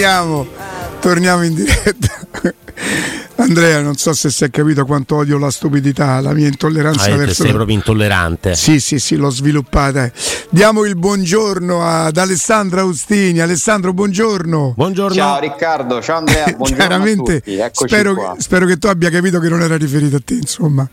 torniamo, torniamo in diretta. Andrea, non so se si è capito quanto odio la stupidità, la mia intolleranza ah, verso. Sei proprio intollerante. Sì, sì, sì, l'ho sviluppata. Diamo il buongiorno ad Alessandro Austini. Alessandro, buongiorno. Buongiorno. Ciao Riccardo, ciao Andrea. Buongiorno Chiaramente, spero che, spero che tu abbia capito che non era riferito a te, insomma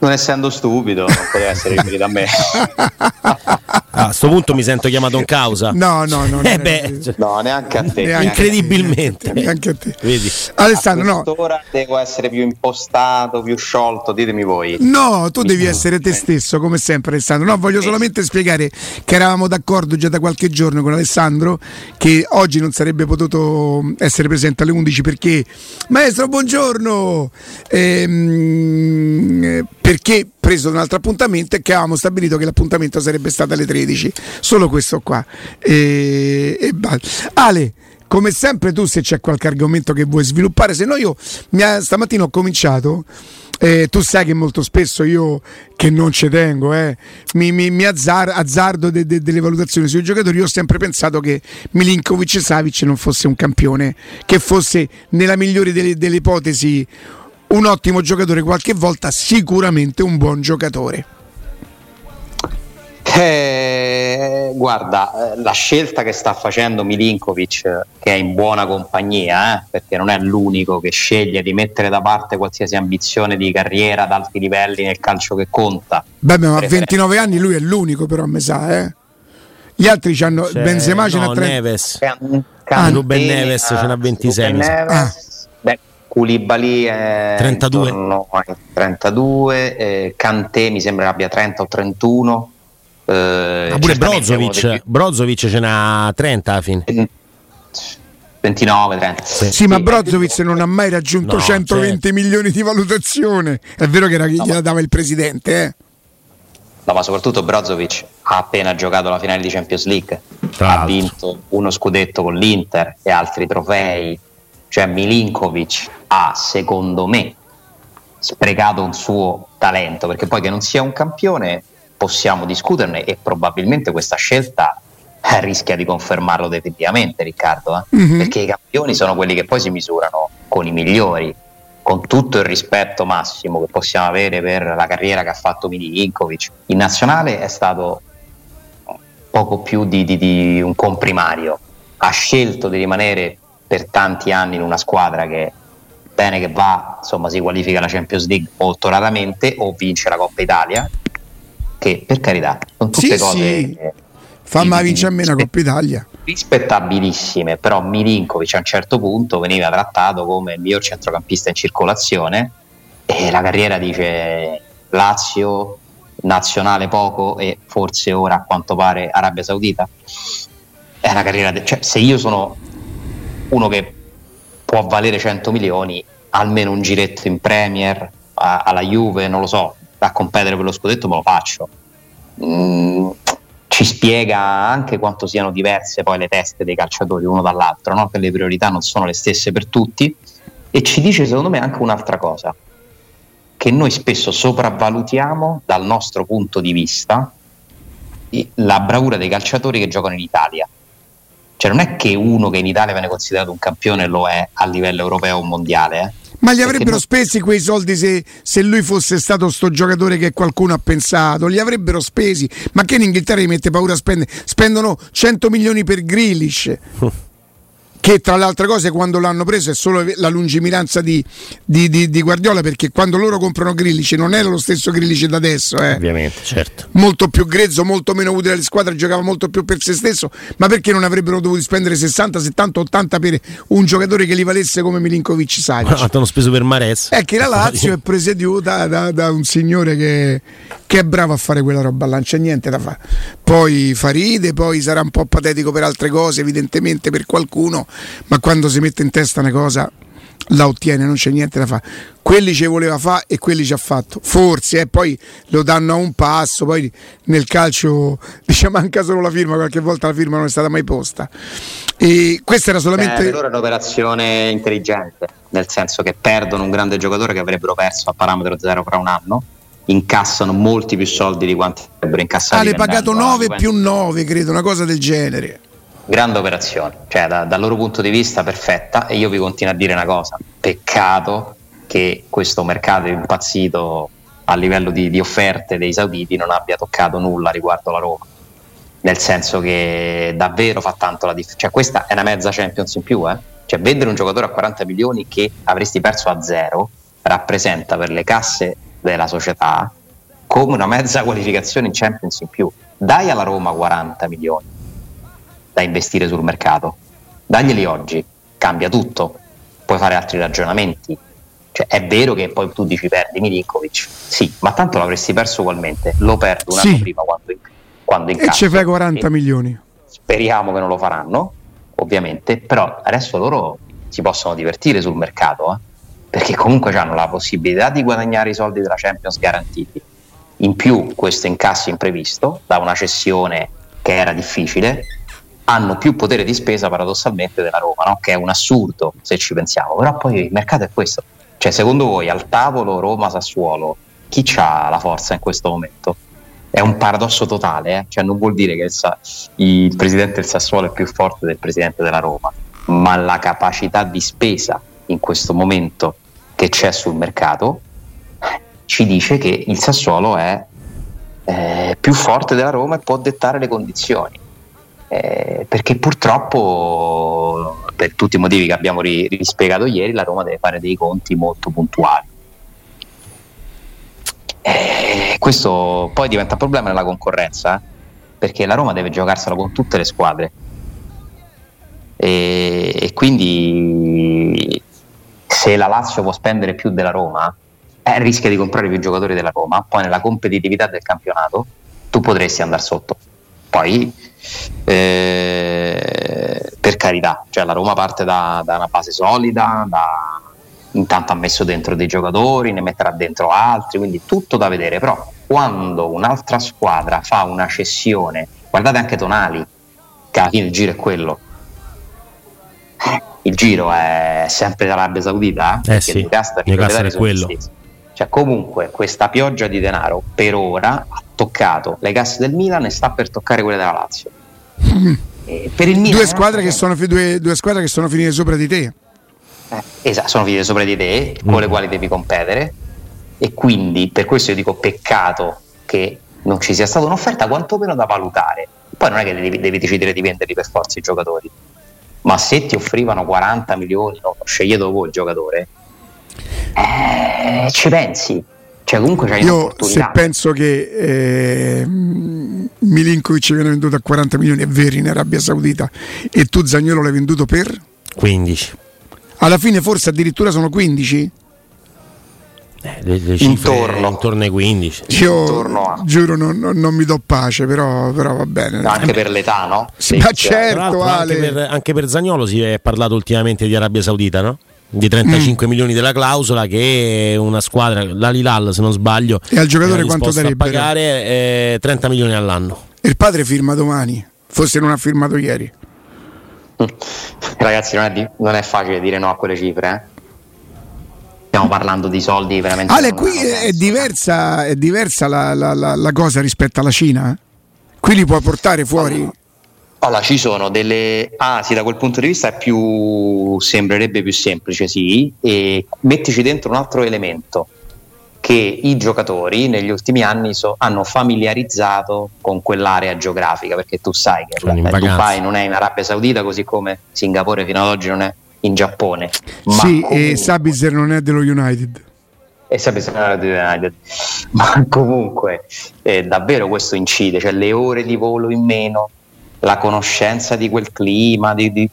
non essendo stupido, non poteva essere riferito a me. a questo punto mi sento chiamato in causa. No, no, no. Eh beh, no, neanche a te. Neanche incredibilmente. Neanche a te. Vedi. Alessandro, no. Ora devo essere più impostato, più sciolto, ditemi voi. No, tu devi essere te stesso, come sempre, Alessandro. No, voglio solamente spiegare che eravamo d'accordo già da qualche giorno con Alessandro che oggi non sarebbe potuto essere presente alle 11 perché Maestro, buongiorno. Ehm, perché preso un altro appuntamento e che avevamo stabilito che l'appuntamento sarebbe stato alle 13 solo questo qua. E, e Ale come sempre tu se c'è qualche argomento che vuoi sviluppare se no io ha, stamattina ho cominciato eh, tu sai che molto spesso io che non ci tengo eh, mi, mi, mi azzar, azzardo de, de, delle valutazioni sui giocatori. Io ho sempre pensato che Milinkovic e Savic non fosse un campione che fosse nella migliore delle, delle ipotesi un ottimo giocatore, qualche volta sicuramente un buon giocatore. Eh, guarda, eh, la scelta che sta facendo Milinkovic, che è in buona compagnia, eh, perché non è l'unico che sceglie di mettere da parte qualsiasi ambizione di carriera ad alti livelli nel calcio che conta. Beh, ma a 29 anni lui è l'unico, però, a me sa, eh. Gli altri hanno C'è, Benzema ce no, n'ha 30. Neves. Can, ah, Ruben Neves ce n'ha 26. Neves, ah. Beh, Koulibaly è 32, 32 eh, Kanté mi sembra abbia 30 o 31 eh, ah, pure Brozovic, Brozovic ce n'ha 30 alla fine. 29, 30 sì, sì, sì ma Brozovic non ha mai raggiunto no, 120 certo. milioni di valutazione. È vero che era chi no, gliela dava il presidente eh? No, ma soprattutto Brozovic ha appena giocato la finale di Champions League, ha vinto uno scudetto con l'Inter e altri trofei, cioè Milinkovic ha secondo me sprecato un suo talento, perché poi che non sia un campione possiamo discuterne e probabilmente questa scelta eh, rischia di confermarlo definitivamente Riccardo, eh? mm-hmm. perché i campioni sono quelli che poi si misurano con i migliori, con tutto il rispetto massimo che possiamo avere per la carriera che ha fatto Milinkovic. In nazionale è stato poco più di, di, di un comprimario, ha scelto di rimanere per tanti anni in una squadra che bene che va, insomma, si qualifica la Champions League molto raramente o vince la Coppa Italia, che per carità sono tutte sì, cose sì. Famma vincere a me la Coppa Italia. Rispettabilissime, però Milinkovic a un certo punto veniva trattato come il miglior centrocampista in circolazione e la carriera dice Lazio, nazionale poco e forse ora a quanto pare Arabia Saudita. È una carriera, de- cioè se io sono uno che può valere 100 milioni, almeno un giretto in Premier a- alla Juve, non lo so, a competere per lo scudetto me lo faccio. Mm, ci spiega anche quanto siano diverse poi le teste dei calciatori uno dall'altro, no? che le priorità non sono le stesse per tutti e ci dice secondo me anche un'altra cosa, che noi spesso sopravvalutiamo dal nostro punto di vista la bravura dei calciatori che giocano in Italia. Cioè non è che uno che in Italia viene considerato un campione lo è a livello europeo o mondiale. Eh? Ma li avrebbero non... spesi quei soldi se, se, lui fosse stato sto giocatore che qualcuno ha pensato? Li avrebbero spesi. Ma che in Inghilterra gli mette paura a spendere? Spendono 100 milioni per Grealish. che tra le altre cose quando l'hanno preso è solo la lungimiranza di, di, di, di Guardiola perché quando loro comprano Grillici non era lo stesso Grillici da adesso eh. ovviamente certo. Molto più grezzo molto meno utile alle squadre giocava molto più per se stesso ma perché non avrebbero dovuto spendere 60 70 80 per un giocatore che li valesse come Milinkovic Savic? Quanto hanno speso per Mares. È che la Lazio è presieduta da, da un signore che, che, è bravo a fare quella roba là non c'è niente da fare poi fa ride poi sarà un po' patetico per altre cose evidentemente per qualcuno ma quando si mette in testa una cosa la ottiene, non c'è niente da fare. Quelli ci voleva fare e quelli ci ha fatto. Forse, eh, poi lo danno a un passo, poi nel calcio diciamo manca solo la firma, qualche volta la firma non è stata mai posta. E questa era solamente... Eh, per è un'operazione intelligente, nel senso che perdono un grande giocatore che avrebbero perso a parametro zero fra un anno incassano molti più soldi di quanti avrebbero incassato. Ah, le pagato 9 più 9, credo, una cosa del genere grande operazione, cioè da, dal loro punto di vista perfetta e io vi continuo a dire una cosa, peccato che questo mercato impazzito a livello di, di offerte dei sauditi non abbia toccato nulla riguardo la Roma nel senso che davvero fa tanto la differenza. Cioè, questa è una mezza Champions in più, eh? Cioè, vendere un giocatore a 40 milioni che avresti perso a zero rappresenta per le casse della società come una mezza qualificazione in Champions in più. Dai alla Roma 40 milioni da investire sul mercato, daglieli oggi, cambia tutto, puoi fare altri ragionamenti. Cioè, è vero che poi tu dici perdi Milinkovic, sì, ma tanto l'avresti perso ugualmente, lo perdo un anno sì. prima quando, quando E ci fai 40 milioni. Speriamo che non lo faranno, ovviamente, però adesso loro si possono divertire sul mercato, eh? perché comunque hanno la possibilità di guadagnare i soldi della Champions garantiti. In più questo incasso imprevisto da una cessione che era difficile, hanno più potere di spesa paradossalmente della Roma, no? che è un assurdo se ci pensiamo, però poi il mercato è questo. Cioè, secondo voi al tavolo Roma-Sassuolo chi ha la forza in questo momento? è un paradosso totale, eh? cioè non vuol dire che il, il, presidente del Sassuolo è più forte del presidente della Roma, ma la capacità di spesa in questo momento che c'è sul mercato ci dice che il Sassuolo è eh, più forte della Roma e può dettare le condizioni. Eh, perché purtroppo, per tutti i motivi che abbiamo ri- rispiegato ieri, la Roma deve fare dei conti molto puntuali eh, questo poi diventa un problema nella concorrenza, perché la Roma deve giocarsela con tutte le squadre. E, e, quindi se la Lazio può spendere più della Roma, eh, rischia di comprare più giocatori della Roma, poi nella competitività del campionato tu potresti andare sotto. Poi, eh, per carità, cioè la Roma parte da, da una base solida, da, intanto ha messo dentro dei giocatori, ne metterà dentro altri, quindi tutto da vedere, però quando un'altra squadra fa una cessione, guardate anche Tonali, che il giro è quello. Il giro è sempre l'Arabia Saudita, eh sì, Newcastle è quello. Cioè, comunque questa pioggia di denaro per ora ha toccato le casse del Milan e sta per toccare quelle della Lazio. per il Milan, due, squadre che sono, due, due squadre che sono finite sopra di te. Eh, esatto, sono figlie sopra di te con mm. le quali devi competere e quindi per questo io dico peccato che non ci sia stata un'offerta quantomeno da valutare. Poi non è che devi, devi decidere di venderli per forza i giocatori, ma se ti offrivano 40 milioni, no, scegliete voi il giocatore, eh, ci pensi. Cioè, comunque c'hai Io se penso che eh, Milinkovic viene venduto a 40 milioni è vero in Arabia Saudita. E tu Zagnolo l'hai venduto per? 15 alla fine forse addirittura sono 15? Eh, le, le intorno. intorno ai 15 io intorno giuro non, non, non, mi do pace però, però va bene. No, anche per l'età no? Sì, ma certo anche per, anche per Zagnolo si è parlato ultimamente di Arabia Saudita no? Di 35 mm. milioni della clausola che una squadra, la Lilal se non sbaglio e al giocatore quanto darebbe? pagare eh, 30 milioni all'anno il padre firma domani forse non ha firmato ieri Ragazzi, non è, di- non è, facile dire no a quelle cifre. Eh? Stiamo parlando di soldi veramente. Ale, qui è diversa, è diversa la, la, la, la, cosa rispetto alla Cina. Eh? Qui li puoi portare fuori. Allora, ci sono delle. Ah, sì, da quel punto di vista è più. sembrerebbe più semplice, sì. E mettici dentro un altro elemento che i giocatori negli ultimi anni so, hanno familiarizzato con quell'area geografica, perché tu sai che beh, Dubai non è in Arabia Saudita, così come Singapore fino ad oggi non è in Giappone. sì, comunque, e Sabizer non è dello United. E Sabizer non è dello United. Ma comunque eh, davvero questo incide, cioè le ore di volo in meno, la conoscenza di quel clima, di, di...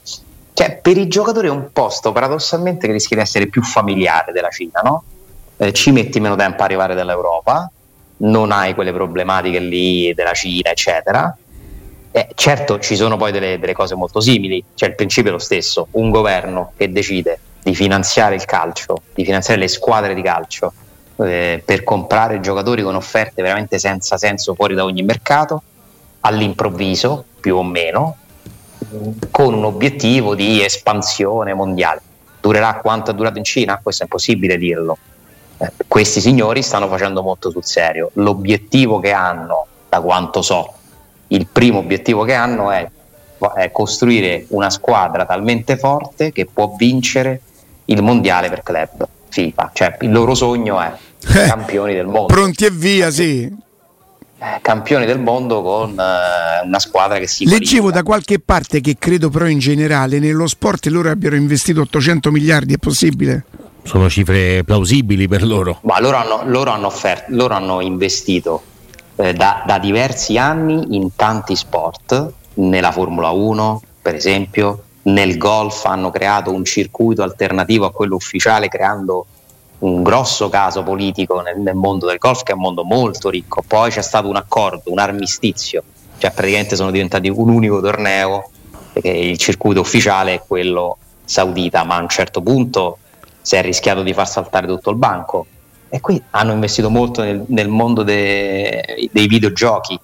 Cioè, per i giocatori è un posto paradossalmente che rischia di essere più familiare della Cina, no? eh, ci metti meno tempo a arrivare dall'Europa, non hai quelle problematiche lì della Cina, eccetera. Eh, certo, ci sono poi delle, delle, cose molto simili, cioè il principio è lo stesso, un governo che decide di finanziare il calcio, di finanziare le squadre di calcio eh, per comprare giocatori con offerte veramente senza senso fuori da ogni mercato, all'improvviso, più o meno, con un obiettivo di espansione mondiale. Durerà quanto è durato in Cina? Questo è impossibile dirlo, eh, questi signori stanno facendo molto sul serio. L'obiettivo che hanno, da quanto so, il primo obiettivo che hanno è è costruire una squadra talmente forte che può vincere il mondiale per club FIFA. Cioè, il loro sogno è eh, campioni del mondo. Pronti e via, sì. Eh, campioni del mondo con eh, una squadra che si leggevo qualifica. da qualche parte che credo però in generale nello sport loro abbiano investito 800 miliardi è possibile? sono cifre plausibili per loro ma loro hanno, loro hanno, offert- loro hanno investito eh, da, da diversi anni in tanti sport nella Formula 1 per esempio nel golf hanno creato un circuito alternativo a quello ufficiale creando un grosso caso politico nel, nel, mondo del golf che è un mondo molto ricco poi c'è stato un accordo, un armistizio cioè praticamente sono diventati un unico torneo perché il circuito ufficiale è quello saudita ma a un certo punto si è rischiato di far saltare tutto il banco e qui hanno investito molto nel, nel mondo de, dei videogiochi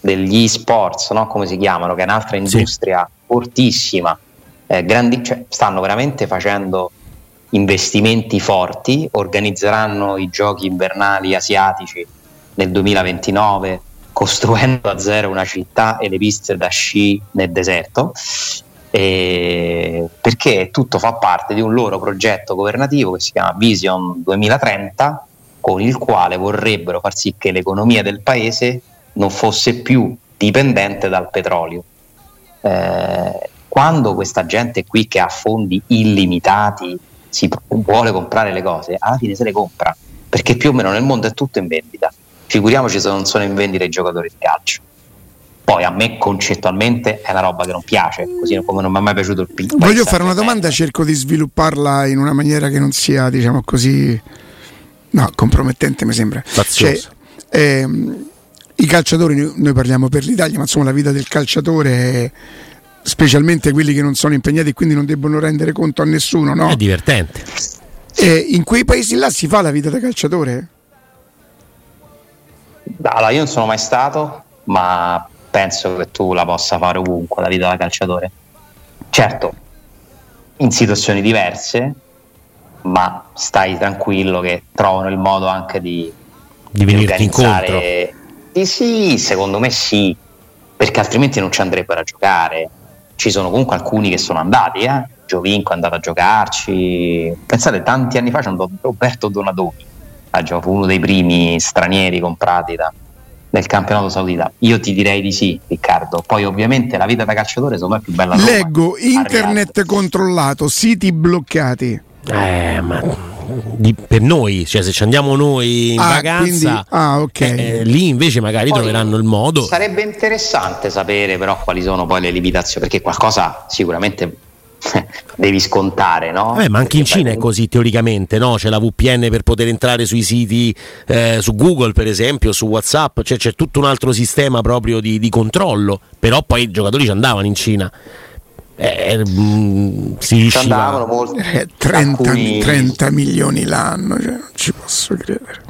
degli e-sports, no? come si chiamano, che è un'altra industria sì. fortissima eh, grandi, cioè, stanno veramente facendo investimenti forti, organizzeranno i giochi invernali asiatici nel 2029 costruendo a zero una città e le piste da sci nel deserto eh, perché tutto fa parte di un loro progetto governativo che si chiama Vision 2030 con il quale vorrebbero far sì che l'economia del paese non fosse più dipendente dal petrolio. Eh, quando questa gente qui che ha fondi illimitati si vuole comprare le cose, alla fine se le compra, perché più o meno nel mondo è tutto in vendita. Figuriamoci se non sono in vendita i giocatori di calcio. Poi a me concettualmente è una roba che non piace, così come non mi è mai piaciuto il pitch. Voglio fare una domanda, cerco di svilupparla in una maniera che non sia, diciamo così, no, compromettente mi sembra. Cioè, ehm, I calciatori, noi parliamo per l'Italia, ma insomma la vita del calciatore è specialmente quelli che non sono impegnati e quindi non debbono rendere conto a nessuno, no? È divertente. E in quei paesi là si fa la vita da calciatore? Allora, io non sono mai stato, ma penso che tu la possa fare ovunque, la vita da calciatore. Certo, in situazioni diverse, ma stai tranquillo che trovano il modo anche di, di venirti incontro. Sì, sì, secondo me sì, perché altrimenti non ci andrebbero a giocare ci sono comunque alcuni che sono andati, eh? Giovinco è andato a giocarci, pensate tanti anni fa c'è andato Roberto Donadoni, fu uno dei primi stranieri comprati da, nel campionato saudita. Io ti direi di sì, Riccardo. Poi, ovviamente, la vita da calciatore secondo me è più bella. Leggo internet controllato, siti bloccati. Eh, ma di, per noi, cioè se ci andiamo noi in ah, vacanza, quindi, ah, okay. eh, lì invece magari Poi troveranno il modo. Sarebbe interessante sapere però quali sono poi le limitazioni, perché qualcosa sicuramente devi scontare, no? Eh, ma anche in Cina è così teoricamente, no? C'è la VPN per poter entrare sui siti eh, su Google, per esempio, su WhatsApp, cioè c'è tutto un altro sistema proprio di, di controllo. Però poi i giocatori ci andavano in Cina eh, mh, mm, si riusciva eh, 30, alcuni... 30, milioni l'anno cioè, non ci posso credere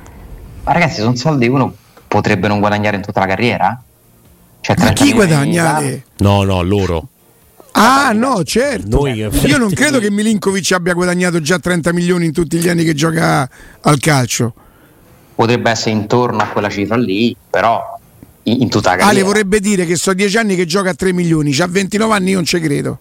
ma ragazzi sono soldi che uno potrebbe non guadagnare in tutta la carriera cioè, ma chi guadagna? no no loro Ah no, certo. Io non credo che Milinkovic abbia guadagnato già 30 milioni in tutti gli anni che gioca al calcio. Potrebbe essere intorno a quella cifra lì, però in, tutta la carriera. Ale vorrebbe dire che so 10 anni che gioca a 3 milioni, ha 29 anni, io non ci credo.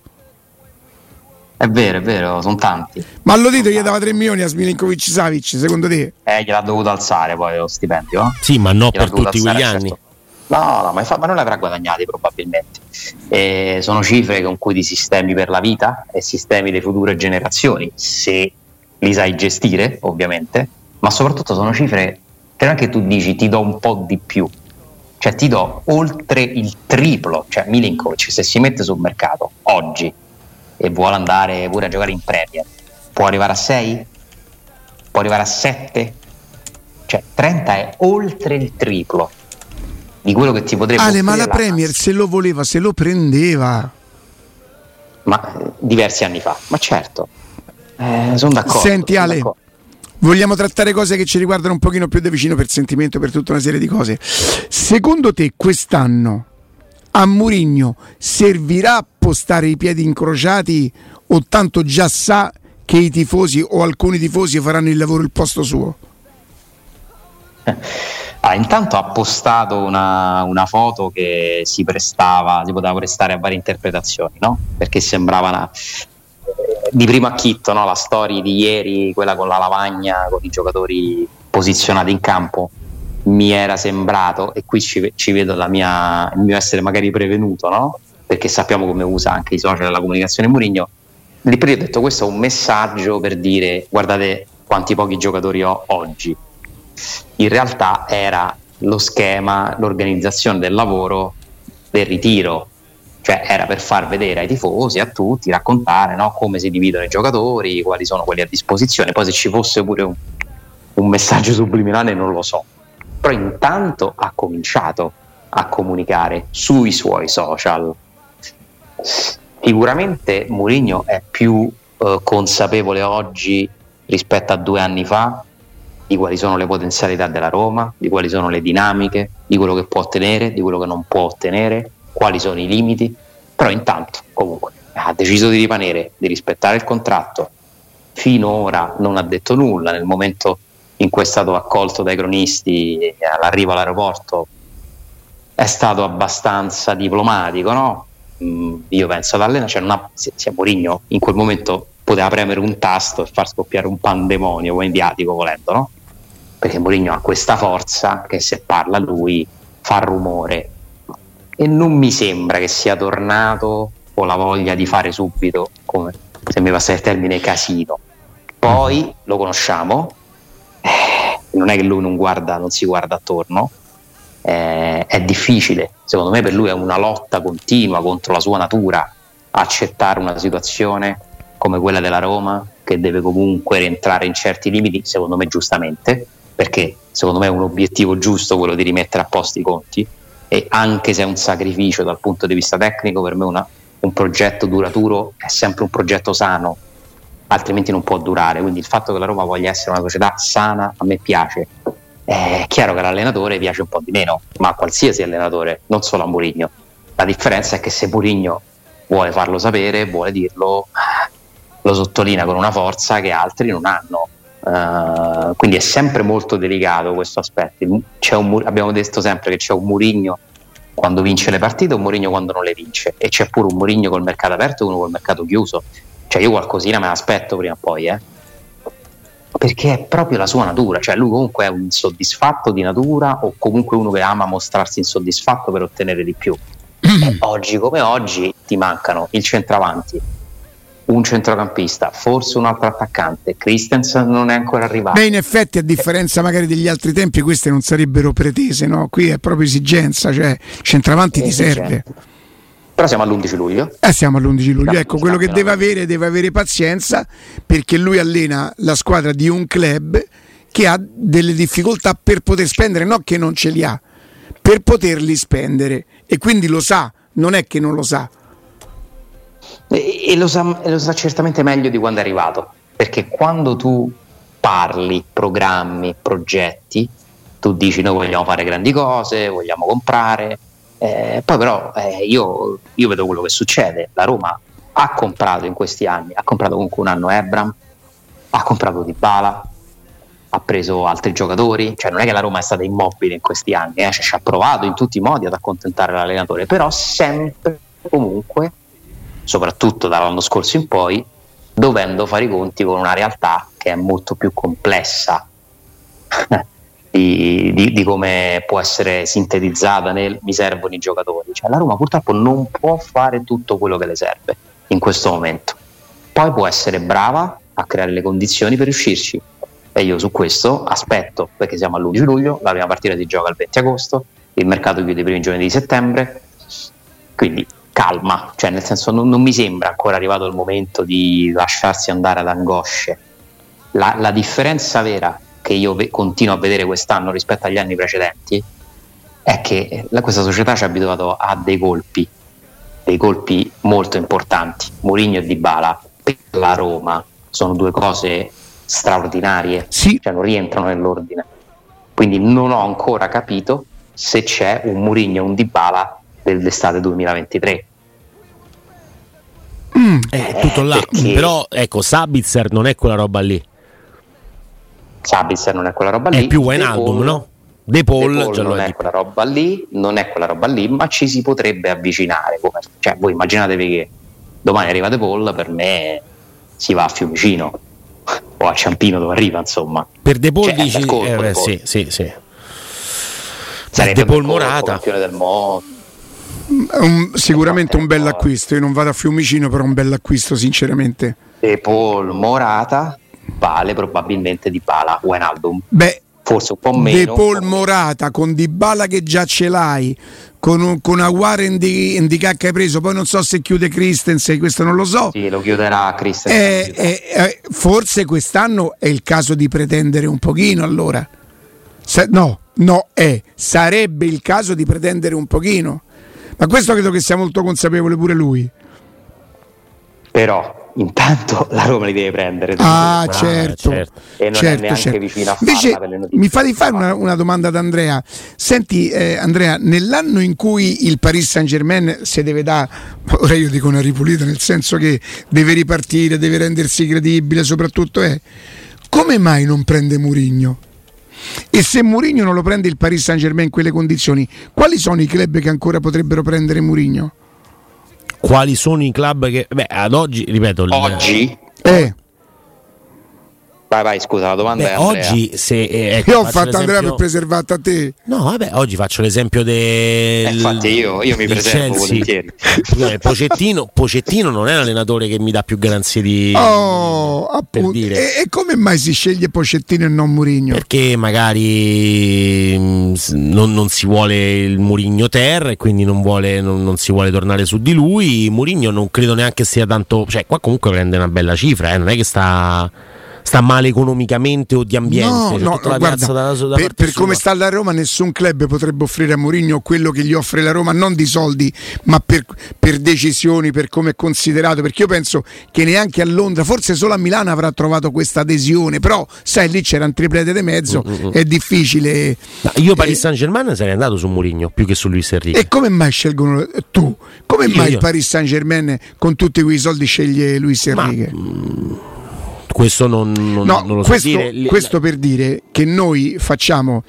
È vero, è vero, sono tanti. Ma lo dito gli dava 3 milioni a Smilinkovic Savic, secondo te? Eh, gliel'ha dovuto alzare poi lo stipendio. Eh? Sì, ma no per tutti quegli anni. Certo. No, no, ma, fa, ma, non l'avrà guadagnati probabilmente. Eh, sono cifre con cui ti sistemi per la vita e sistemi le future generazioni, se li sai gestire, ovviamente, ma soprattutto sono cifre che non è che tu dici ti do un po' di più, cioè ti do oltre il triplo, cioè Milinkovic se si mette sul mercato oggi e vuole andare pure a giocare in Premier, può arrivare a 6? Può arrivare a 7? Cioè 30 è oltre il triplo di quello che ti potrebbe Ale, ma la, Premier se lo voleva, se lo prendeva. Ma eh, diversi anni fa, ma certo. Eh, sono d'accordo. Senti sono Ale, d'accordo. Vogliamo trattare cose che ci riguardano un pochino più da vicino per sentimento, per tutta una serie di cose. Secondo te quest'anno a Murigno servirà postare i piedi incrociati o tanto già sa che i tifosi o alcuni tifosi faranno il lavoro il posto suo? Ah, intanto ha postato una, una, foto che si prestava, si poteva prestare a varie interpretazioni, no? Perché sembrava una, di primo acchitto, no? la storia di ieri, quella con la lavagna, con i giocatori posizionati in campo, mi era sembrato, e qui ci, ci vedo mia, il mio essere magari prevenuto, no? perché sappiamo come usa anche i social e la comunicazione Murigno, lì per ho detto questo è un messaggio per dire guardate quanti pochi giocatori ho oggi in realtà era lo schema, l'organizzazione del lavoro del ritiro, cioè era per far vedere ai tifosi, a tutti, raccontare no, come si dividono i giocatori, quali sono quelli a disposizione, poi se ci fosse pure un, un messaggio subliminale non lo so, però intanto ha cominciato a comunicare sui suoi social. Sicuramente Mourinho è più eh, consapevole oggi rispetto a due anni fa di quali sono le potenzialità della Roma, di quali sono le dinamiche, di quello che può ottenere, di quello che non può ottenere, quali sono i limiti, però intanto comunque ha deciso di rimanere, di rispettare il contratto, finora non ha detto nulla, nel momento in cui è stato accolto dai cronisti all'arrivo all'aeroporto è stato abbastanza diplomatico, no? Mm, io penso ad Allena, cioè non ha, sia Mourinho in quel momento poteva premere un tasto e far scoppiare un pandemonio mediatico volendo, no? perché Mourinho ha questa forza che se parla lui fa rumore e non mi sembra che sia tornato con la voglia di fare subito, come se mi passa il termine, casino. Poi lo conosciamo, eh, non è che lui non, guarda, non si guarda attorno, eh, è difficile, secondo me per lui è una lotta continua contro la sua natura accettare una situazione come quella della Roma che deve comunque rientrare in certi limiti, secondo me giustamente, perché secondo me è un obiettivo giusto quello di rimettere a posto i conti e anche se è un sacrificio dal punto di vista tecnico, per me una, un progetto duraturo è sempre un progetto sano, altrimenti non può durare. Quindi il fatto che la Roma voglia essere una società sana a me piace. È chiaro che all'allenatore piace un po' di meno, ma a qualsiasi allenatore, non solo a Murigno. La differenza è che se Murigno vuole farlo sapere, vuole dirlo, lo sottolinea con una forza che altri non hanno. Uh, quindi è sempre molto delicato questo aspetto. Un, abbiamo detto sempre che c'è un Murigno quando vince le partite e un Murigno quando non le vince, e c'è pure un Murigno col mercato aperto e uno col mercato chiuso. Cioè, io qualcosina me l'aspetto prima o poi, eh? perché è proprio la sua natura. Cioè, lui comunque è un insoddisfatto di natura, o comunque uno che ama mostrarsi insoddisfatto per ottenere di più. Oggi come oggi ti mancano il centravanti, un centrocampista, forse un altro attaccante. Christensen non è ancora arrivato. Beh, in effetti, a differenza magari degli altri tempi, queste non sarebbero pretese, no? Qui è proprio esigenza, cioè centravanti ti serve. Però siamo all'11 luglio. Eh, siamo all'11 luglio. Ecco, quello che deve avere, deve avere pazienza perché lui allena la squadra di un club che ha delle difficoltà per poter spendere, non che non ce li ha, per poterli spendere. E quindi lo sa, non è che non lo sa e, e, lo sa, e lo sa certamente meglio di quando è arrivato, perché quando tu parli, programmi, progetti, tu dici noi vogliamo fare grandi cose, vogliamo comprare, eh, poi però eh, io, io, vedo quello che succede, la Roma ha comprato in questi anni, ha comprato comunque un anno Ebram, ha comprato Dybala, ha preso altri giocatori, cioè non è che la Roma è stata immobile in questi anni, eh, cioè, ci ha provato in tutti i modi ad accontentare l'allenatore, però sempre comunque soprattutto dall'anno scorso in poi, dovendo fare i conti con una realtà che è molto più complessa di, di, di, come può essere sintetizzata nel mi servono i giocatori. Cioè, la Roma purtroppo non può fare tutto quello che le serve in questo momento. Poi può essere brava a creare le condizioni per riuscirci. E io su questo aspetto, perché siamo all'11 luglio, la prima partita si gioca il 20 agosto, il mercato chiude i primi giorni di settembre, quindi calma, cioè nel senso non, non, mi sembra ancora arrivato il momento di lasciarsi andare ad angosce. La, la differenza vera che io ve- continuo a vedere quest'anno rispetto agli anni precedenti è che la, questa società ci ha abituato a dei colpi, dei colpi molto importanti. Mourinho e Dybala per la Roma sono due cose straordinarie, sì. cioè non rientrano nell'ordine. Quindi non ho ancora capito se c'è un Mourinho e un Dybala dell'estate 2023 Mm. È tutto là. Perché... Però ecco, Sabitzer non è quella roba lì. Sabitzer non è quella roba lì. È più Wijnaldum, no? De Paul, De Paul non è quella roba lì, non è quella roba lì, ma ci si potrebbe avvicinare. Cioè, voi immaginatevi che domani arriva De Paul, per me si va a Fiumicino o a Ciampino dove arriva, insomma. Per De Paul cioè, dici... Colpo, eh, sì, sì, sì. Sarebbe De Paul Morata. Del mondo. Un, sicuramente un bel acquisto. Io non vado a Fiumicino, però un bel acquisto, sinceramente. De Paul Morata vale probabilmente di Bala Wijnaldum. Beh, forse un po' meno. De Paul Morata con Di Bala che già ce l'hai, con, con Aguare Indica che hai preso, poi non so se chiude Christensen, questo non lo so. Sì, lo chiuderà Christensen. Eh, eh, eh, forse quest'anno è il caso di pretendere un pochino allora. Sa- no, no, è, sarebbe il caso di pretendere un pochino. Ma questo credo che sia molto consapevole pure lui. Però intanto la Roma li deve prendere. Ah, certo. certo. E non certo, è neanche certo. vicino a Invece, Mi fa di fare una, una, domanda ad Andrea. Senti, eh, Andrea, nell'anno in cui il Paris Saint Germain si deve dare, ora io dico una ripulita, nel senso che deve ripartire, deve rendersi credibile, soprattutto è, come mai non prende Murigno? E se Mourinho non lo prende il Paris Saint Germain in quelle condizioni, quali sono i club che ancora potrebbero prendere Mourinho? quali sono i club che beh, ad oggi ripeto oggi eh. Vai, vai, scusa, la domanda Beh, è oggi se eh, ecco, Io ho fatto Andrea per preservarti a te. No, vabbè, oggi faccio l'esempio del eh, infatti io, io mi preservo volentieri. Pocettino, Pocettino non è un allenatore che mi dà più garanzie di Oh, appunto. E, e, come mai si sceglie Pocettino e non Murigno? Perché magari mm, non, non, si vuole il Murigno terra e quindi non, vuole, non, non, si vuole tornare su di lui. Murigno non credo neanche sia tanto, cioè qua comunque prende una bella cifra, eh, non è che sta sta male economicamente o di ambiente. No, cioè, no, guarda, da, da per, per come sta la Roma, nessun club potrebbe offrire a Mourinho quello che gli offre la Roma, non di soldi, ma per, per decisioni, per come è considerato. Perché io penso che neanche a Londra, forse solo a Milano avrà trovato questa adesione, però sai, lì c'era un triplete di mezzo, Mm-mm. è difficile. No, io Paris eh, Saint Germain sarei andato su Mourinho più che su Luis Enrique. E come mai scelgono tu? Come io, mai il Paris Saint Germain con tutti quei soldi sceglie Luis Enrique? Ma, mm, questo non, non, no, non lo questo, so dire. Questo per dire che noi facciamo,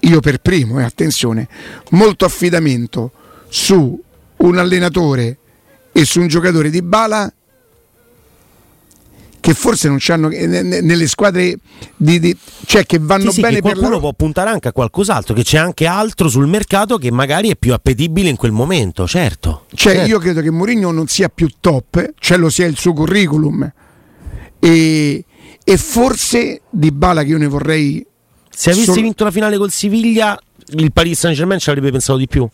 io per primo, eh, attenzione, molto affidamento su un allenatore e su un giocatore di bala che forse non c'hanno nelle squadre di, di, cioè che vanno sì, sì, bene che qualcuno per la... può puntare anche a qualcos'altro che c'è anche altro sul mercato che magari è più appetibile in quel momento certo cioè certo. io credo che Mourinho non sia più top cioè lo sia il suo curriculum e, e forse Di Bala che io ne vorrei se avesse sol- vinto la finale col Siviglia il Paris Saint Germain ci avrebbe pensato di più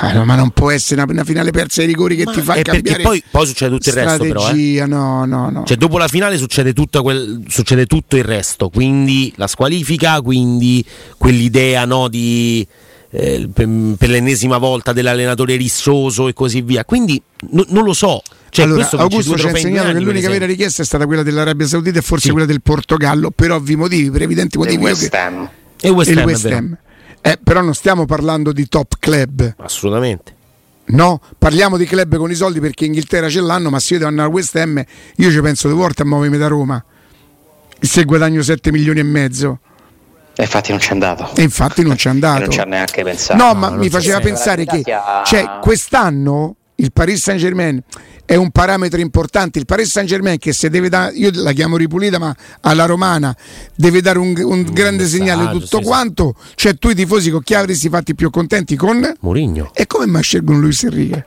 Ah, no, ma non può essere una, una, finale persa ai rigori che ma ti fa cambiare perché poi, poi succede tutto il resto però eh. no, no, no. Cioè, dopo la finale succede tutto, quel, succede tutto il resto quindi la squalifica quindi quell'idea no, di eh, per, per, l'ennesima volta dell'allenatore rissoso e così via quindi no, non lo so cioè, allora, Augusto ci ha insegnato che l'unica vera richiesta è stata quella dell'Arabia Saudita e forse sì. quella del Portogallo, per ovvi motivi, per evidenti motivi. E West Ham. E West Ham, West Ham. Eh, però non stiamo parlando di top club. Assolutamente. No, parliamo di club con i soldi perché in Inghilterra ce l'hanno, ma se io devo andare a West Ham, io ci penso due volte a muovermi da Roma. Se guadagno 7 milioni e mezzo. E infatti non c'è andato. E infatti non c'è andato. non ci ha neanche pensato. No, no ma mi faceva pensare che cioè, quest'anno il Paris Saint Germain è un parametro importante. Il Paris Saint Germain che se deve dare, io la chiamo ripulita, ma alla romana deve dare un, un mm, grande segnale tutto sì, quanto. Sì. Cioè tu i tifosi con chi avresti fatti più contenti con Mourinho. E come mai scelgono Luis Enrique?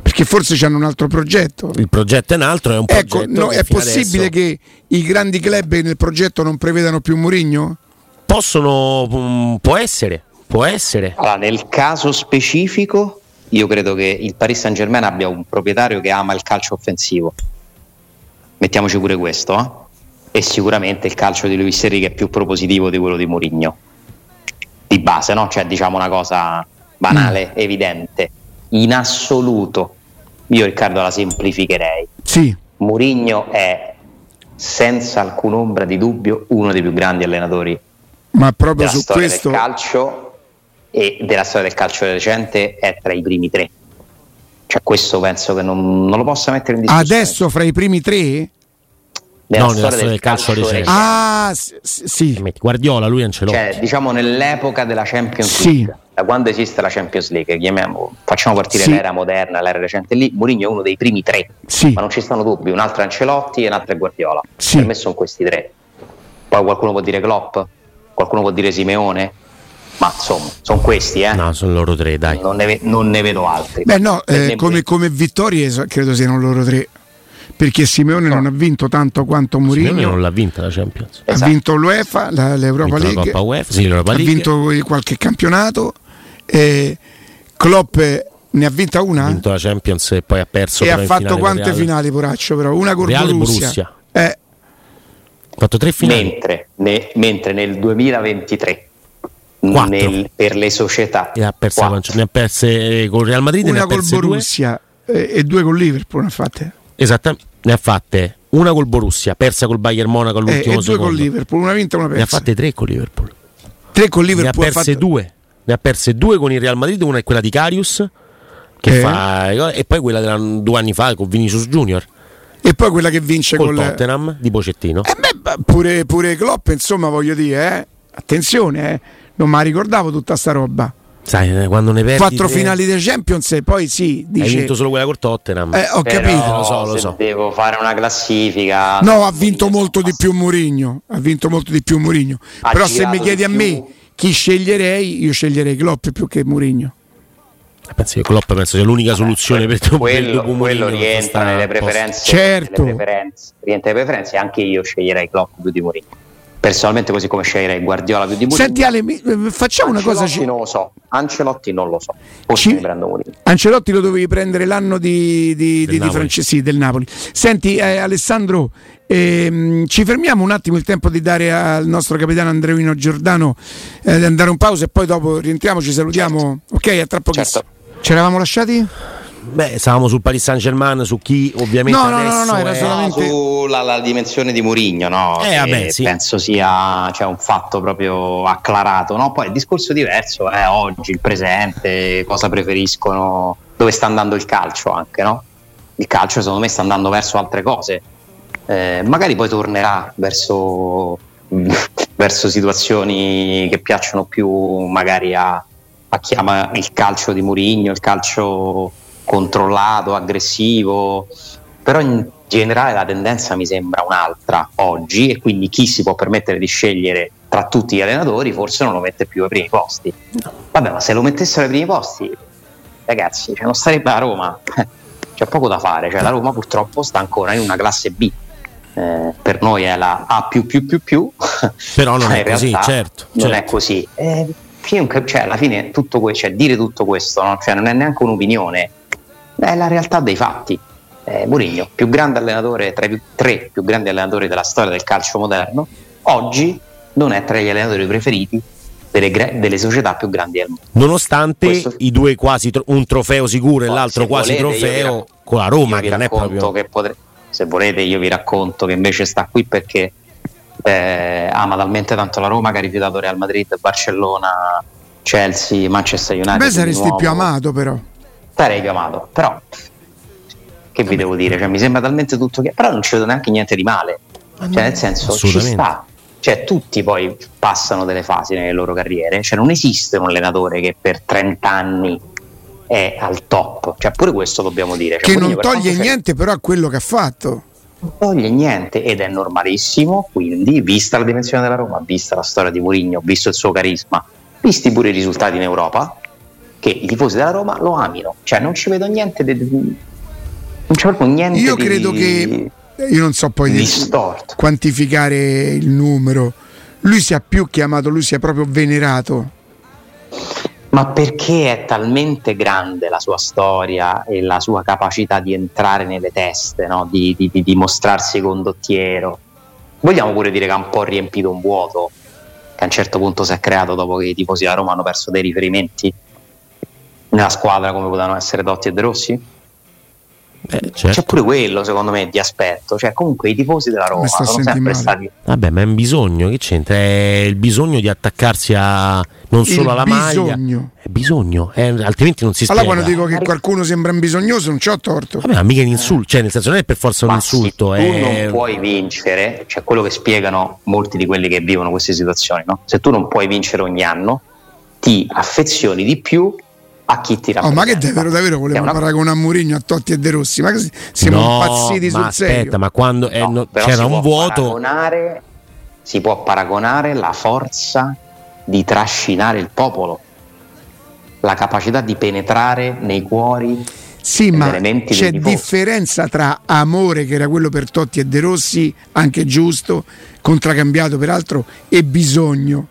Perché forse hanno un altro progetto. Il progetto è un altro, è un ecco, no, è possibile adesso... che i grandi club nel progetto non prevedano più Mourinho? Possono, um, può essere, può essere. Allora, nel caso specifico io credo che il Paris Saint Germain abbia un proprietario che ama il calcio offensivo. Mettiamoci pure questo, eh? E sicuramente il calcio di Luis Enrique è più propositivo di quello di Mourinho. Di base, no? Cioè, diciamo una cosa banale, mm. evidente. In assoluto, io Riccardo la semplificherei. Sì. Mourinho è senza alcun ombra di dubbio uno dei più grandi allenatori ma proprio su questo del calcio e della storia del calcio recente è tra i primi tre. Cioè questo penso che non, non lo possa mettere in discussione. Adesso fra i primi tre? nella No, nella storia del calcio, recente. recente. Ah, sì. Metti Guardiola, lui Ancelotti. Cioè, diciamo nell'epoca della Champions Sì. League, da quando esiste la Champions League, chiamiamo- facciamo partire Sì. l'era moderna, l'era recente lì, Mourinho è uno dei primi tre, Sì. ma non ci stanno dubbi, un altro è Ancelotti e un altro è Guardiola. Sì. Per me sono questi tre. Poi qualcuno può dire Klopp, qualcuno può dire Simeone, ma insomma, sono questi, eh. No, sono loro tre, dai. Non, ne non ne vedo altri. Beh, no, eh, me come, come vittorie credo siano loro tre. Perché Simeone non ha vinto tanto quanto Simeone Mourinho. non l'ha vinta la Champions. Ha Esatto. vinto l'UEFA, la- Ha l'Europa vinto la League, Coppa UEFA, sì, l'Europa ha League. vinto qualche campionato. E Klopp eh, ne ha vinta una ha vinto la Champions e poi ha perso e ha fatto finale quante con Real. finali, poraccio, però una col Real Borussia. Borussia. Eh, Ha fatto tre finali. Mentre, ne- mentre nel 2023 Quattro. Nel- per le società E ha quattro. ne ha perse con Real Madrid e ne una ha col perse due. Borussia eh, e due con Liverpool ne ha fatte. Esattamente, ne ha fatte una col Borussia, persa col Bayern Monaco Eh, all'ultimo e due secondo. con Liverpool, una vinta e una Ne ha persa. fatte tre con Liverpool. Tre con Ne ha Liverpool. ha perse fatto- due. Ne ha perse due con il Real Madrid, una è quella di Carius che Eh. fa e poi quella della due anni fa con Vinicius Junior E poi quella che vince col col Tottenham di Pocettino. Eh beh, beh, pure, pure Klopp, insomma, voglio dire, eh. attenzione, eh. Non mi ricordavo tutta sta roba. Sai, eh, quando ne perdi Quattro tre- finali dei Champions e poi sì, Hai dice... vinto solo quella col Tottenham. Eh, ho Però, capito. Lo so, lo so. devo fare una classifica No, ha vinto molto di più Mourinho. Ha vinto molto di più Mourinho. Però se mi chiedi di a più. me chi sceglierei, io sceglierei Klopp più che Mourinho. Penso che Klopp penso sia l'unica soluzione per per quello, dopo quello per rientra nelle preferenze, Certo. nelle preferenze rientra nelle preferenze anche io sceglierei Klopp più di Mourinho personalmente così come sceglierei Guardiola più di Mourinho Senti Ale, mi- eh, facciamo una cosa... Ancelotti ci- non lo so Ancelotti non lo so forse Ci- mi prendo Mourinho Ancelotti lo dovevi prendere l'anno di, di, Del di, di Napoli. France- sì, del Napoli. Senti eh, Alessandro, ehm, ci fermiamo un attimo il tempo di dare al nostro capitano Andreuino Giordano eh, di andare un pausa e poi dopo rientriamo, ci salutiamo. Ok, a tra pochissimo. Certo. Ci eravamo lasciati? Beh, stavamo sul Paris Saint Germain, su chi ovviamente No, no, no, era è- solamente- sulla la dimensione di Mourinho no? Eh, vabbè, sì. penso sia cioè, un fatto proprio acclarato no? poi il discorso diverso è oggi il presente cosa preferiscono dove sta andando il calcio anche no? il calcio secondo me sta andando verso altre cose Eh, magari poi tornerà verso, verso situazioni che piacciono più magari a, a chi ama il calcio di Mourinho il calcio controllato, aggressivo, però in generale la tendenza mi sembra un'altra oggi e quindi chi si può permettere di scegliere tra tutti gli allenatori forse non lo mette più ai primi posti. Vabbè, ma se lo mettessero ai primi posti, ragazzi, cioè non sarebbe a Roma, c'è poco da fare, cioè la Roma purtroppo sta ancora in una classe B. Eh, per noi è la A Però non è così, certo, non certo. è così Eh, cioè, alla fine tutto que- cioè, dire tutto questo no? Cioè, non è neanche un'opinione è la realtà dei fatti eh, Mourinho, più grande allenatore tra i più- tre più grandi allenatori della storia del calcio moderno oggi non è tra gli allenatori preferiti delle, delle società più grandi del mondo Nonostante Questo- i due quasi tro- un trofeo sicuro e l'altro quasi volete, trofeo rac- con la Roma, che non è proprio. che potre- se volete io vi racconto che invece sta qui perché eh, ama talmente tanto la Roma che ha rifiutato Real Madrid, Barcellona, Chelsea, Manchester United. Beh, saresti più amato però. Sarei più amato, però che vi devo dire? Cioè, mi sembra talmente tutto che però non ci vedo neanche niente di male. Cioè, nel senso, ci sta. Cioè, tutti poi passano delle fasi nelle loro carriere. Cioè, non esiste un allenatore che per 30 anni è al top. Cioè, pure questo dobbiamo dire. Cioè, Che non toglie sia- niente però a quello che ha fatto. non toglie niente ed è normalissimo. Quindi, vista la dimensione della Roma, vista la storia di Mourinho, visto il suo carisma, visti pure i risultati in Europa, che i tifosi della Roma lo amino. Cioè, non ci vedo niente di. Non c'è proprio niente Io di- credo che io non so poi di di- storto. quantificare il numero. Lui sia più che amato, lui sia proprio venerato. Ma perché è talmente grande la sua storia e la sua capacità di entrare nelle teste, no? di, di, di dimostrarsi condottiero? Vogliamo pure dire che ha un po' riempito un vuoto che a un certo punto si è creato dopo che i tifosi della Roma hanno perso dei riferimenti nella squadra come potevano essere Totti e De Rossi? Eh, certo. C'è pure quello, secondo me, di aspetto. Cioè, comunque i tifosi della Roma sono sempre male. stati. Vabbè, ma è un bisogno, che c'entra? È il bisogno di attaccarsi a non solo alla bisogno. maglia. È bisogno, eh, altrimenti non si spiega. Allora, quando dico che qualcuno sembra un bisognoso, non ci ho torto. Vabbè, ma mica un insulto, cioè, nel senso, non è per forza un ma insulto. Se tu non puoi vincere, cioè quello che spiegano molti di quelli che vivono queste situazioni, no? Se tu non puoi vincere ogni anno, ti affezioni di più a chi ti rappresenta. Oh, ma che davvero, davvero volevano una... paragonare a Mourinho, a Totti e De Rossi? Ma siamo no, impazziti sul aspetta, serio. ma quando no, no, c'era un vuoto. Si può paragonare la forza di trascinare il popolo, la capacità di penetrare nei cuori. Sì, ma c'è differenza tra amore, che era quello per Totti e De Rossi, anche giusto, contraccambiato peraltro, e bisogno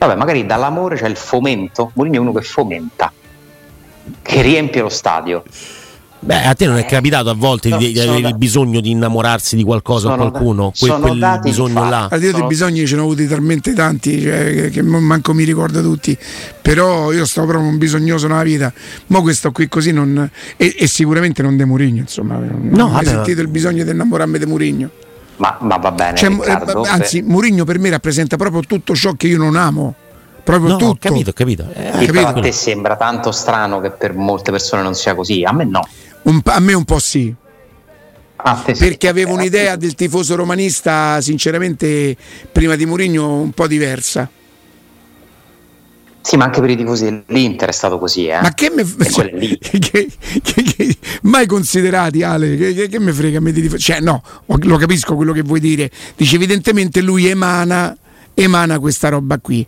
Vabbè, magari dall'amore c'è il fomento. Mourinho è uno che fomenta, che riempie lo stadio. Beh, a te non è capitato a volte no, di, di avere da... il bisogno di innamorarsi di qualcosa o qualcuno? Da... Que- quel bisogno là? Io sono... di bisogni ce ne ho avuti talmente tanti cioè, che, che, manco mi ricordo tutti. Però io stavo proprio un bisognoso nella vita. Ma questo qui così non. E, e sicuramente non De Murigno, insomma. Non no, ho mai sentito il bisogno di innamorarmi di Murigno. Ma, ma, va bene. Cioè, Riccardo, anzi, Mourinho per me rappresenta proprio tutto ciò che io non amo. Proprio no, tutto. Ho capito, ho capito. Eh, capito. A te sembra tanto strano che per molte persone non sia così? A me no. Un, a me un po' sì. Perché sì. avevo un'idea del tifoso romanista, sinceramente, prima di Mourinho un po' diversa. Sì, ma anche per i tifosi dell'Inter è stato così, eh? Ma che me cioè, che, che, che, mai considerati, Ale? Che, che me frega me di tifosi? Cioè, no, lo capisco quello che vuoi dire. Dice, evidentemente lui emana, emana questa roba qui.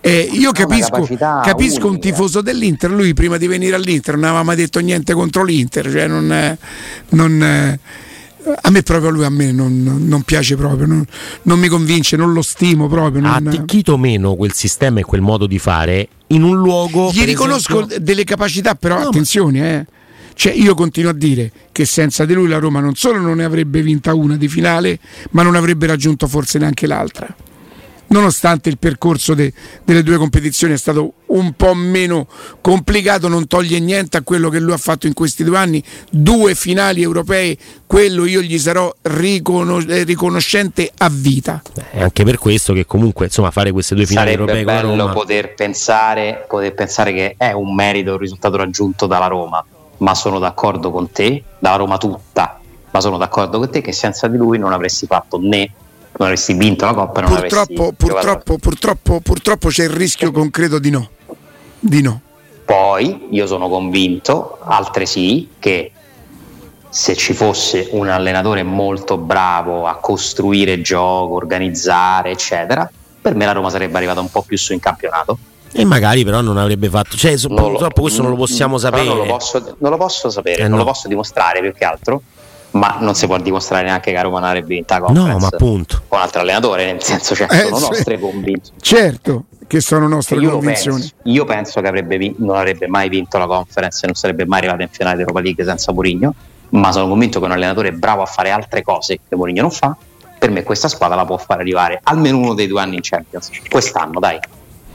Eh, io capisco, capisco un tifoso dell'Inter, lui prima di venire all'Inter non aveva mai detto niente contro l'Inter, cioè non, non a me proprio lui a me non, non piace proprio, non, non, mi convince, non lo stimo proprio. Non... Ha attecchito meno quel sistema e quel modo di fare in un luogo. Gli riconosco esempio... delle capacità, però no, attenzione, ma... eh. Cioè, io continuo a dire che senza di lui la Roma non solo non ne avrebbe vinta una di finale, ma non avrebbe raggiunto forse neanche l'altra nonostante il percorso de, delle due competizioni è stato un po' meno complicato, non toglie niente a quello che lui ha fatto in questi due anni, due finali europee, quello io gli sarò riconos- eh, riconoscente a vita. È anche per questo che comunque insomma fare queste due finali Sarebbe europee bello Roma... poter, pensare, poter pensare che è un merito il risultato raggiunto dalla Roma, ma sono d'accordo con te, dalla Roma tutta, ma sono d'accordo con te che senza di lui non avresti fatto né non avresti vinto la Coppa. Non purtroppo, purtroppo, purtroppo, purtroppo, c'è il rischio concreto di no. di no. Poi io sono convinto, altresì, che se ci fosse un allenatore molto bravo a costruire gioco, organizzare, eccetera, per me la Roma sarebbe arrivata un po' più su in campionato. E magari però non avrebbe fatto, cioè, purtroppo questo non lo possiamo sapere. Non lo posso, non lo posso sapere, eh non no. lo posso dimostrare più che altro ma non si può dimostrare neanche che a Roma non avrebbe vinto la conference no, ma appunto. con un altro allenatore, nel senso cioè, eh, sono sì. nostre convinzioni. Certo che sono nostre io convinzioni. Penso, io penso che avrebbe, non avrebbe mai vinto la conference e non sarebbe mai arrivato in finale di Europa League senza Mourinho, ma sono convinto che un allenatore bravo a fare altre cose che Mourinho non fa, per me questa squadra la può fare arrivare almeno uno dei due anni in Champions, quest'anno dai.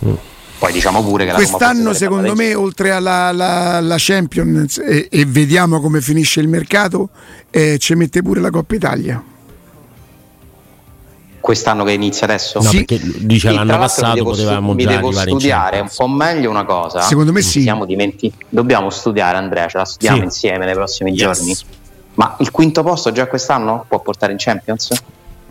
Mm. Poi diciamo pure che quest'anno secondo me oltre alla, alla, alla Champions e, e, vediamo come finisce il mercato eh, ci mette pure la Coppa Italia quest'anno che inizia adesso? No, sì. perché dice l'anno passato potevamo stu- già devo studiare un po' meglio una cosa secondo me sì dimenti- dobbiamo studiare Andrea ce la studiamo sì. insieme nei prossimi yes. giorni ma il quinto posto già quest'anno può portare in Champions?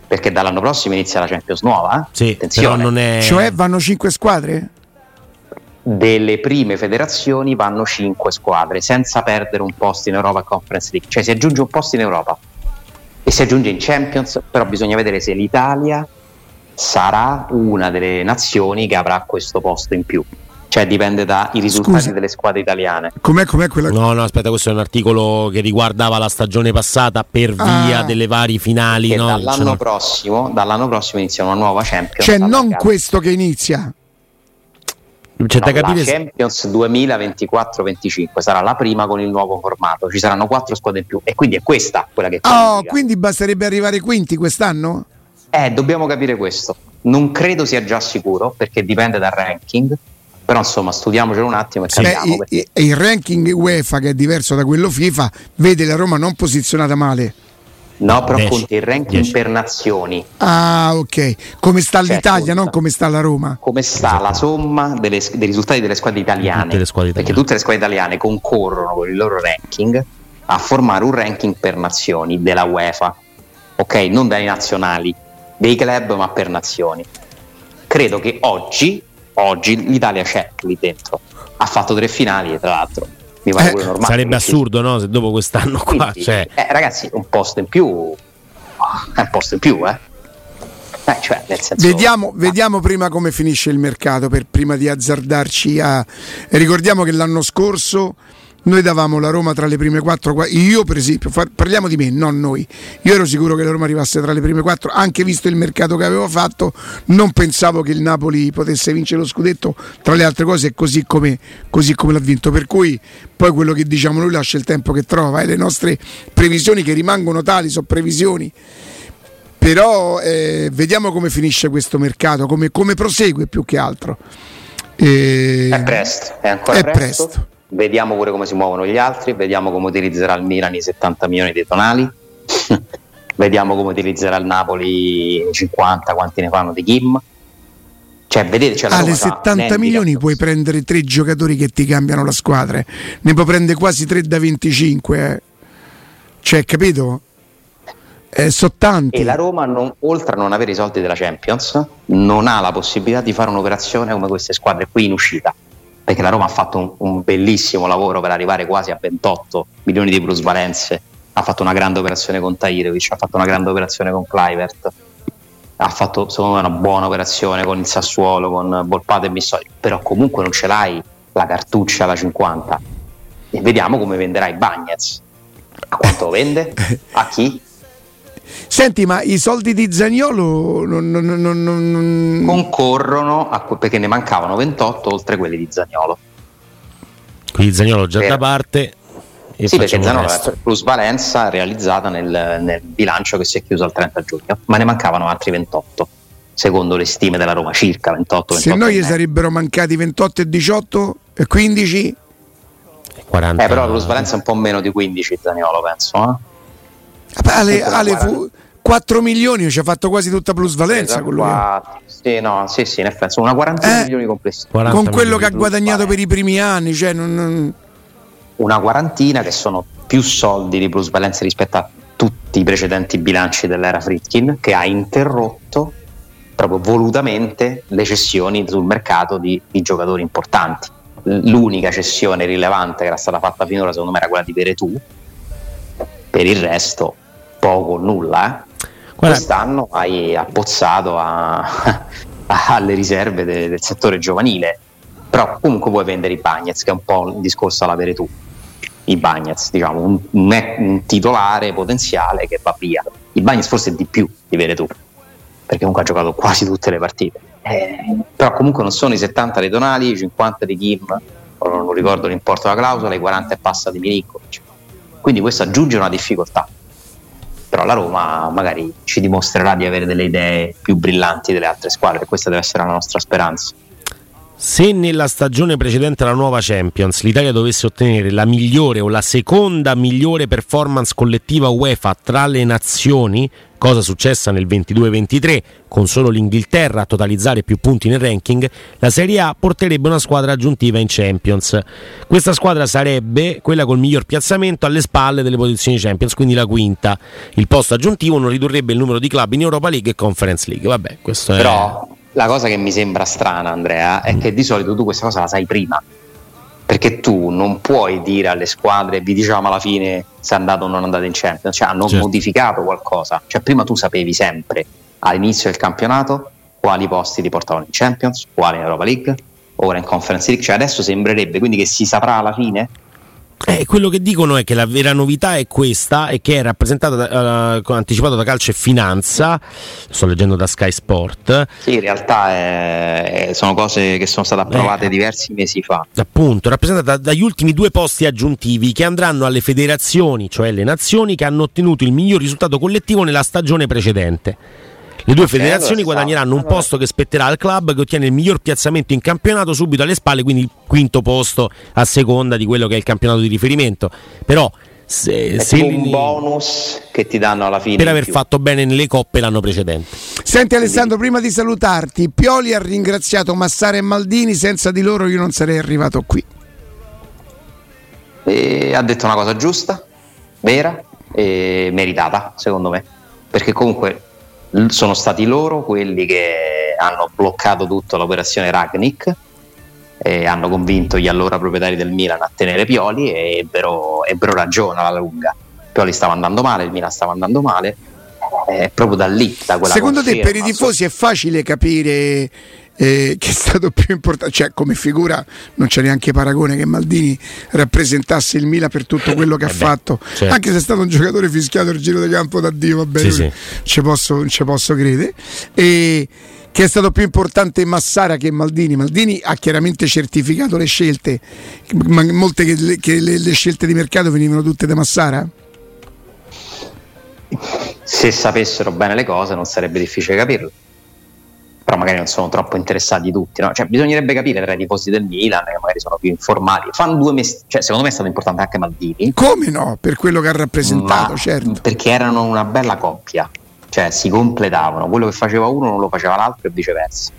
perché dall'anno prossimo inizia la Champions nuova eh? sì, Attenzione. però non è... cioè vanno cinque squadre? Delle prime federazioni vanno 5 squadre senza perdere un posto in Europa Conference League, cioè si aggiunge un posto in Europa e si aggiunge in Champions, però bisogna vedere se l'Italia sarà una delle nazioni che avrà questo posto in più. Cioè dipende dai risultati Scusa, delle squadre italiane. Com'è, com'è quella... No, no, aspetta, questo è un articolo che riguardava la stagione passata per via ah. delle varie finali. No? Dall'anno, prossimo, dall'anno prossimo inizia una nuova Champions. Cioè non questo che inizia, c'è no, da capire la Champions 2024-25 sarà la prima con il nuovo formato, ci saranno quattro squadre in più e quindi è questa quella che Oh, quindi basterebbe arrivare quinti quest'anno? Eh, dobbiamo capire questo. Non credo sia già sicuro perché dipende dal ranking, Però insomma, studiamocelo un attimo e capiamo. Beh, perché... il ranking UEFA, che è diverso da quello FIFA, vede la Roma non posizionata male. No, però Dieci. conta il ranking Dieci. per nazioni. Ah, ok. Come sta cioè, l'Italia, conta. non come sta la Roma. Come sta esatto. la somma delle, dei risultati delle squadre italiane. Tutte le squadre italiane. Perché tutte le squadre italiane concorrono con il loro ranking a formare un ranking per nazioni della UEFA. Ok, non dai nazionali, dei club, ma per nazioni. Credo che oggi, oggi l'Italia c'è lì dentro. Ha fatto tre finali, tra l'altro mi pare eh, normale. Sarebbe assurdo, no? Se dopo quest'anno qua. Quindi, cioè... eh, ragazzi, un posto in più. È un posto in più, eh. Eh, cioè, senso, vediamo, vediamo, prima come finisce il mercato per prima di azzardarci a... ricordiamo che l'anno scorso noi davamo la Roma tra le prime quattro. Io, per esempio, parliamo di me, non noi. Io ero sicuro che la Roma arrivasse tra le prime quattro, anche visto il mercato che avevo fatto. Non pensavo che il Napoli potesse vincere lo scudetto, tra le altre cose, così come, così come l'ha vinto. Per cui poi quello che diciamo noi lascia il tempo che trova e le nostre previsioni che rimangono tali sono previsioni però eh, vediamo come finisce questo mercato, come, come prosegue più che altro. E... È presto, è ancora è presto. presto. Vediamo pure come si muovono gli altri, vediamo come utilizzerà il Milan i 70 milioni di tonali, vediamo come utilizzerà il Napoli i 50, quanti ne fanno di Kim. Cioè, vedete, cioè Alle 70 milioni puoi prendere tre giocatori che ti cambiano la squadra, ne puoi prendere quasi 3 da 25. Eh. Cioè, capito? Eh, so tanti. E la Roma, non, oltre a non avere i soldi della Champions, non ha la possibilità di fare un'operazione come queste squadre qui in uscita perché la Roma ha fatto un, un, bellissimo lavoro per arrivare quasi a 28 milioni di plusvalenze, ha fatto una grande operazione con Tairovic, ha fatto una grande operazione con Clivert, ha fatto secondo me una buona operazione con il Sassuolo, con Volpato e Missoli, però comunque non ce l'hai la cartuccia alla 50 e vediamo come venderai Bagnets. A quanto lo vende? A chi? Senti, ma i soldi di Zagnolo non, non, non, concorrono a, perché ne mancavano 28 oltre quelli di Zagnolo. Quindi Zagnolo già per... da parte. E sì, perché Zagnolo è plusvalenza realizzata nel, nel bilancio che si è chiuso al 30 giugno, ma ne mancavano altri 28 secondo le stime della Roma, circa 28. 28 Se noi gli sarebbero mancati 28 e 18 e 15? 40. Eh, però la plusvalenza è un po' meno di 15 Zaniolo, penso. Eh? Ale, Ale fu 4 milioni, ci ha fatto quasi tutta plusvalenza con lui. Sì, no, sì, sì, in effetti sono una quarantina eh, milioni complessivi. Con quello che ha guadagnato per i primi anni, cioè non, non... una quarantina che sono più soldi di plusvalenza rispetto a tutti i precedenti bilanci dell'era Fritkin, che ha interrotto proprio volutamente le cessioni sul mercato di, di giocatori importanti. L'unica cessione rilevante che era stata fatta finora, secondo me, era quella di Veretù. Per il resto, poco o nulla. Eh. Quest'anno hai abbozzato a, alle riserve de, del settore giovanile, però comunque puoi vendere i Bagnets, che è un po' il discorso all'avere tu. I Bagnets, diciamo, un, un, un titolare potenziale che va via. I Bagnets forse di più di avere tu, perché comunque ha giocato quasi tutte le partite. Eh, però comunque non sono i 70 dei Tonali, i 50 di Kim, non ricordo l'importo della clausola, i 40 e passa di Milinkovic. Quindi questo aggiunge una difficoltà però la Roma magari ci dimostrerà di avere delle idee più brillanti delle altre squadre, questa deve essere la nostra speranza. Se nella stagione precedente alla nuova Champions l'Italia dovesse ottenere la migliore o la seconda migliore performance collettiva UEFA tra le nazioni, cosa successa nel 22-23 con solo l'Inghilterra a totalizzare più punti nel ranking, la Serie A porterebbe una squadra aggiuntiva in Champions. Questa squadra sarebbe quella col miglior piazzamento alle spalle delle posizioni Champions, quindi la quinta. Il posto aggiuntivo non ridurrebbe il numero di club in Europa League e Conference League. Vabbè, questo è... Però la cosa che mi sembra strana, Andrea, è che di solito tu questa cosa la sai prima. Perché tu non puoi dire alle squadre, vi diciamo alla fine se è andato o non è andato in Champions, cioè hanno certo. modificato qualcosa. Cioè prima tu sapevi sempre all'inizio del campionato quali posti ti portavano in Champions, quali in Europa League, ora in Conference League. Cioè adesso sembrerebbe quindi che si saprà alla fine eh, quello che dicono è che la vera novità è questa e che è rappresentata uh, anticipato da Calcio e Finanza, sto leggendo da Sky Sport. Sì, in realtà è, sono cose che sono state approvate eh, diversi mesi fa. Appunto, rappresentata dagli ultimi due posti aggiuntivi che andranno alle federazioni, cioè le nazioni che hanno ottenuto il miglior risultato collettivo nella stagione precedente. Le due federazioni guadagneranno un posto che spetterà al club che ottiene il miglior piazzamento in campionato subito alle spalle, quindi il quinto posto a seconda di quello che è il campionato di riferimento. Però se, se un bonus che ti danno alla fine per aver fatto bene nelle coppe l'anno precedente. Senti Alessandro, prima di salutarti, Pioli ha ringraziato Massara e Maldini, senza di loro io non sarei arrivato qui. E ha detto una cosa giusta, vera e meritata, secondo me, perché comunque sono stati loro quelli che hanno bloccato tutta l'operazione Ragnick e hanno convinto gli allora proprietari del Milan a tenere Pioli e ebbero, ebbero ragione alla lunga. Pioli stava andando male, il Milan stava andando male, è proprio da lì, da quella Secondo te per i tifosi è facile capire eh, che è stato più importante, cioè come figura non c'è neanche paragone che Maldini rappresentasse il Milan per tutto quello che eh ha beh, fatto, certo. anche se è stato un giocatore fischiato il giro di campo da Dio, va bene, sì, sì. Ci, posso, ci posso credere. E, che è stato più importante Massara che Maldini. Maldini ha chiaramente certificato le scelte, ma molte che, le, che le, le scelte di mercato venivano tutte da Massara? Se sapessero bene le cose non sarebbe difficile capirlo però magari non sono troppo interessati tutti. No? Cioè, bisognerebbe capire tra i tifosi del Milan, che magari sono più informati. Fanno due mestieri, cioè, secondo me è stato importante anche Maldini. Come no? Per quello che ha rappresentato, certo. Perché erano una bella coppia cioè si completavano, quello che faceva uno non lo faceva l'altro e viceversa.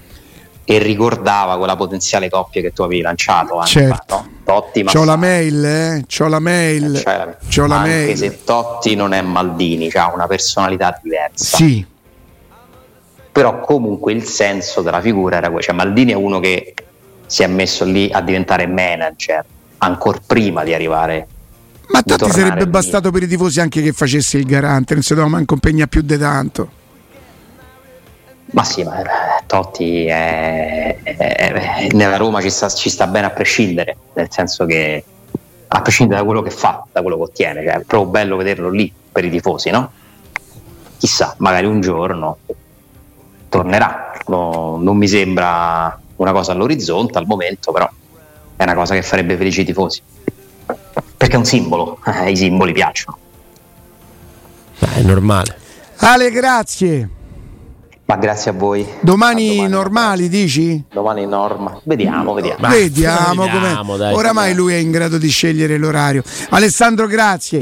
E ricordava quella potenziale coppia che tu avevi lanciato anche certo. fa, no? Totti, C'ho la mail, eh? C'ho la mail. Eh, cioè, C'ho la anche mail. se Totti non è Maldini, ha una personalità diversa. Sì. Però comunque il senso della figura era quello. Cioè Maldini è uno che si è messo lì a diventare manager ancora prima di arrivare ma tanti sarebbe bastato per i tifosi anche che facesse il garante, non si doveva manco impegnare più di tanto. Ma sì, ma eh, Totti è, è, è, nella Roma ci sta, ci sta, bene a prescindere, nel senso che a prescindere da quello che fa, da quello che ottiene, cioè, è proprio bello vederlo lì per i tifosi, no? Chissà, magari un giorno tornerà, no, non mi sembra una cosa all'orizzonte al momento, però è una cosa che farebbe felici i tifosi perché è un simbolo, eh, i simboli piacciono. è normale. Ale, grazie. Ma grazie a voi. Domani, a domani normali, dici? Domani norma. Vediamo, vediamo. vediamo, vediamo Oramai lui è in grado di scegliere l'orario. Alessandro, grazie.